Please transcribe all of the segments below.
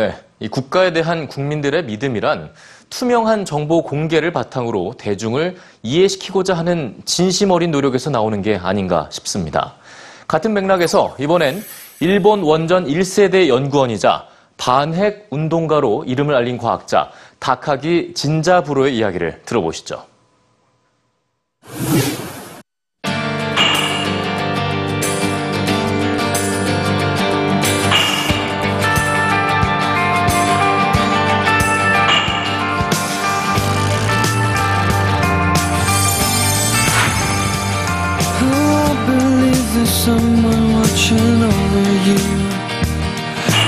네, 이 국가에 대한 국민들의 믿음이란 투명한 정보 공개를 바탕으로 대중을 이해시키고자 하는 진심 어린 노력에서 나오는 게 아닌가 싶습니다. 같은 맥락에서 이번엔 일본 원전 1세대 연구원이자 반핵 운동가로 이름을 알린 과학자 다카기 진자부로의 이야기를 들어보시죠. Someone watching over you.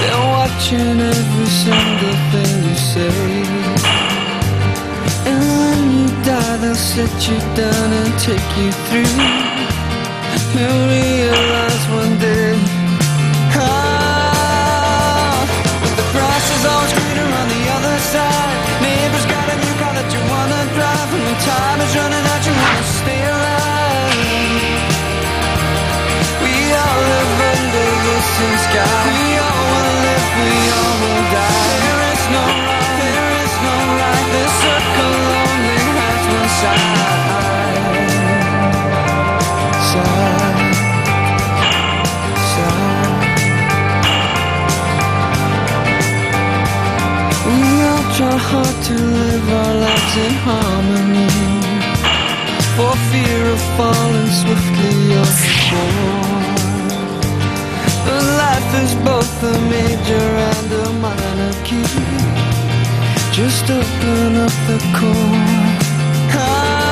They're watching every single thing you say. And when you die, they'll set you down and take you through. Try hard to live our lives in harmony for fear of falling swiftly overboard. But life is both a major and a minor key. Just open up the chord. Ah,